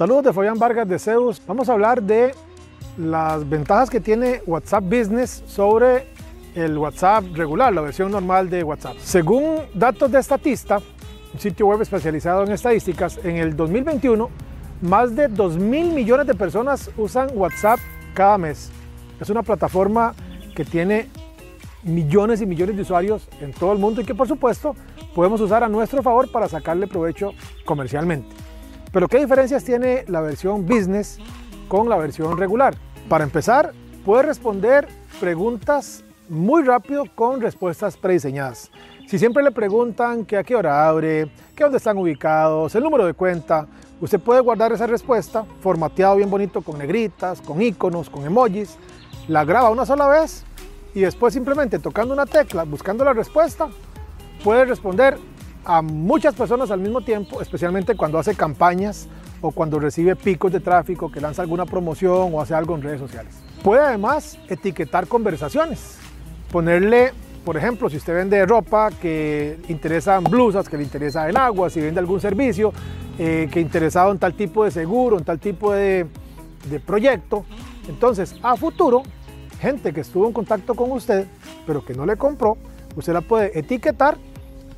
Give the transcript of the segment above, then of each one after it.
Saludos de Fabián Vargas de Zeus. Vamos a hablar de las ventajas que tiene WhatsApp Business sobre el WhatsApp regular, la versión normal de WhatsApp. Según datos de Statista, un sitio web especializado en estadísticas, en el 2021 más de 2 mil millones de personas usan WhatsApp cada mes. Es una plataforma que tiene millones y millones de usuarios en todo el mundo y que por supuesto podemos usar a nuestro favor para sacarle provecho comercialmente. Pero ¿qué diferencias tiene la versión business con la versión regular? Para empezar, puede responder preguntas muy rápido con respuestas prediseñadas. Si siempre le preguntan que a qué hora abre, que dónde están ubicados, el número de cuenta, usted puede guardar esa respuesta formateado bien bonito con negritas, con iconos, con emojis, la graba una sola vez y después simplemente tocando una tecla, buscando la respuesta, puede responder a muchas personas al mismo tiempo, especialmente cuando hace campañas o cuando recibe picos de tráfico, que lanza alguna promoción o hace algo en redes sociales. Puede además etiquetar conversaciones, ponerle, por ejemplo, si usted vende ropa que interesan blusas, que le interesa el agua, si vende algún servicio eh, que interesado en tal tipo de seguro, en tal tipo de, de proyecto, entonces a futuro, gente que estuvo en contacto con usted, pero que no le compró, usted la puede etiquetar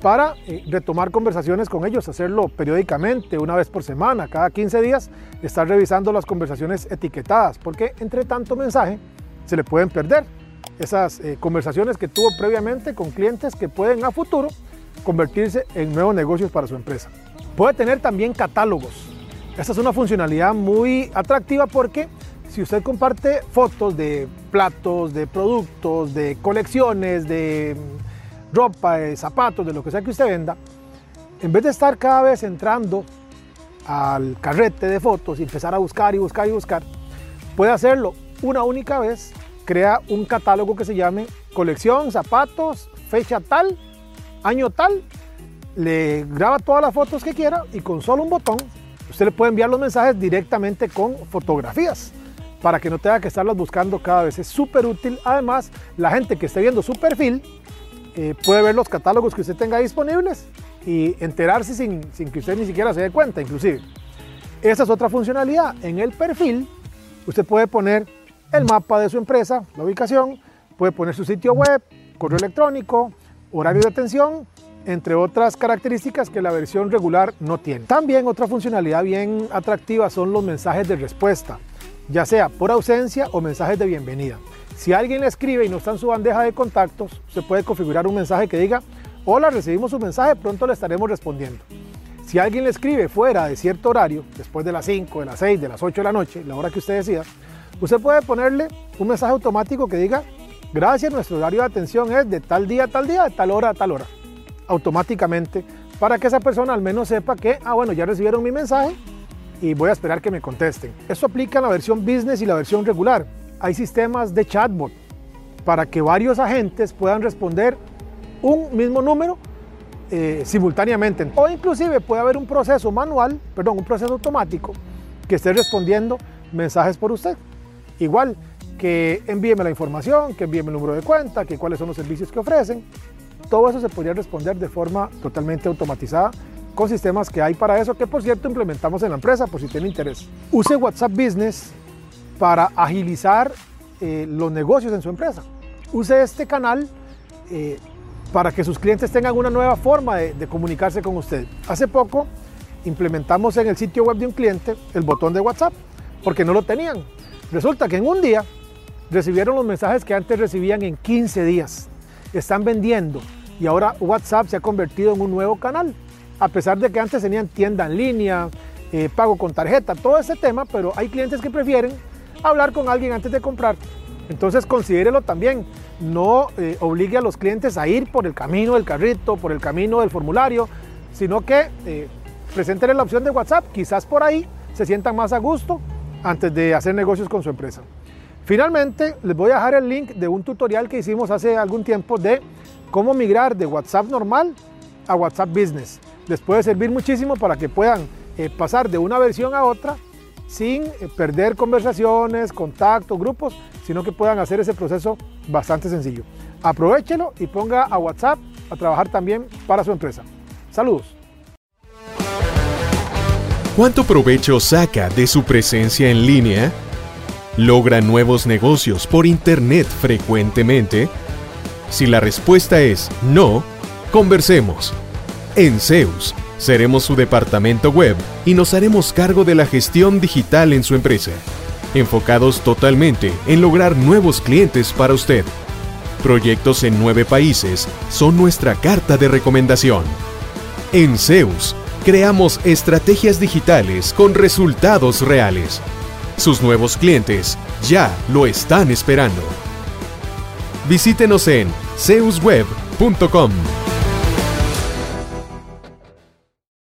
para eh, retomar conversaciones con ellos, hacerlo periódicamente, una vez por semana, cada 15 días, estar revisando las conversaciones etiquetadas, porque entre tanto mensaje se le pueden perder esas eh, conversaciones que tuvo previamente con clientes que pueden a futuro convertirse en nuevos negocios para su empresa. Puede tener también catálogos. Esta es una funcionalidad muy atractiva porque si usted comparte fotos de platos, de productos, de colecciones, de ropa, de zapatos, de lo que sea que usted venda, en vez de estar cada vez entrando al carrete de fotos y empezar a buscar y buscar y buscar, puede hacerlo una única vez, crea un catálogo que se llame colección, zapatos, fecha tal, año tal, le graba todas las fotos que quiera y con solo un botón usted le puede enviar los mensajes directamente con fotografías para que no tenga que estarlas buscando cada vez. Es súper útil. Además, la gente que esté viendo su perfil eh, puede ver los catálogos que usted tenga disponibles y enterarse sin, sin que usted ni siquiera se dé cuenta, inclusive. Esa es otra funcionalidad. En el perfil, usted puede poner el mapa de su empresa, la ubicación, puede poner su sitio web, correo electrónico, horario de atención, entre otras características que la versión regular no tiene. También otra funcionalidad bien atractiva son los mensajes de respuesta, ya sea por ausencia o mensajes de bienvenida. Si alguien le escribe y no está en su bandeja de contactos, se puede configurar un mensaje que diga, hola, recibimos su mensaje, pronto le estaremos respondiendo. Si alguien le escribe fuera de cierto horario, después de las 5, de las 6, de las 8 de la noche, la hora que usted decida, usted puede ponerle un mensaje automático que diga, gracias, nuestro horario de atención es de tal día a tal día, de tal hora a tal hora, automáticamente, para que esa persona al menos sepa que, ah, bueno, ya recibieron mi mensaje y voy a esperar que me contesten. Esto aplica en la versión business y la versión regular hay sistemas de chatbot para que varios agentes puedan responder un mismo número eh, simultáneamente. O inclusive puede haber un proceso manual, perdón, un proceso automático que esté respondiendo mensajes por usted. Igual que envíeme la información, que envíeme el número de cuenta, que cuáles son los servicios que ofrecen. Todo eso se podría responder de forma totalmente automatizada con sistemas que hay para eso, que por cierto implementamos en la empresa por si tiene interés. Use WhatsApp Business para agilizar eh, los negocios en su empresa. Use este canal eh, para que sus clientes tengan una nueva forma de, de, comunicarse con usted. Hace poco implementamos en el sitio web de un cliente el botón de WhatsApp, porque no lo tenían. Resulta que en un día recibieron los mensajes que antes recibían en 15 días. Están vendiendo y ahora WhatsApp se ha convertido en un nuevo canal. A pesar de que antes tenían tienda en línea, eh, pago con tarjeta, todo ese tema, pero hay clientes que prefieren hablar con alguien antes de comprar Entonces considérelo también. No eh, obligue a los clientes a ir por el camino del carrito, por el camino del formulario, sino que eh, preséntenle la opción de WhatsApp. Quizás por ahí se sientan más a gusto antes de hacer negocios con su empresa. Finalmente, les voy a dejar el link de un tutorial que hicimos hace algún tiempo de cómo migrar de WhatsApp normal a WhatsApp Business. Les puede servir muchísimo para que puedan eh, pasar de una versión a otra sin eh, perder conversaciones, contactos, grupos, sino que puedan hacer ese proceso bastante sencillo. Aprovechelo y ponga a WhatsApp a trabajar también para su empresa. Saludos. ¿Cuánto provecho saca de su presencia en línea? ¿Logra nuevos negocios por Internet frecuentemente? Si la respuesta es no, conversemos. En Zeus seremos su departamento web y nos haremos cargo de la gestión digital en su empresa, enfocados totalmente en lograr nuevos clientes para usted. Proyectos en nueve países son nuestra carta de recomendación. En Zeus, creamos estrategias digitales con resultados reales. Sus nuevos clientes ya lo están esperando. Visítenos en zeusweb.com.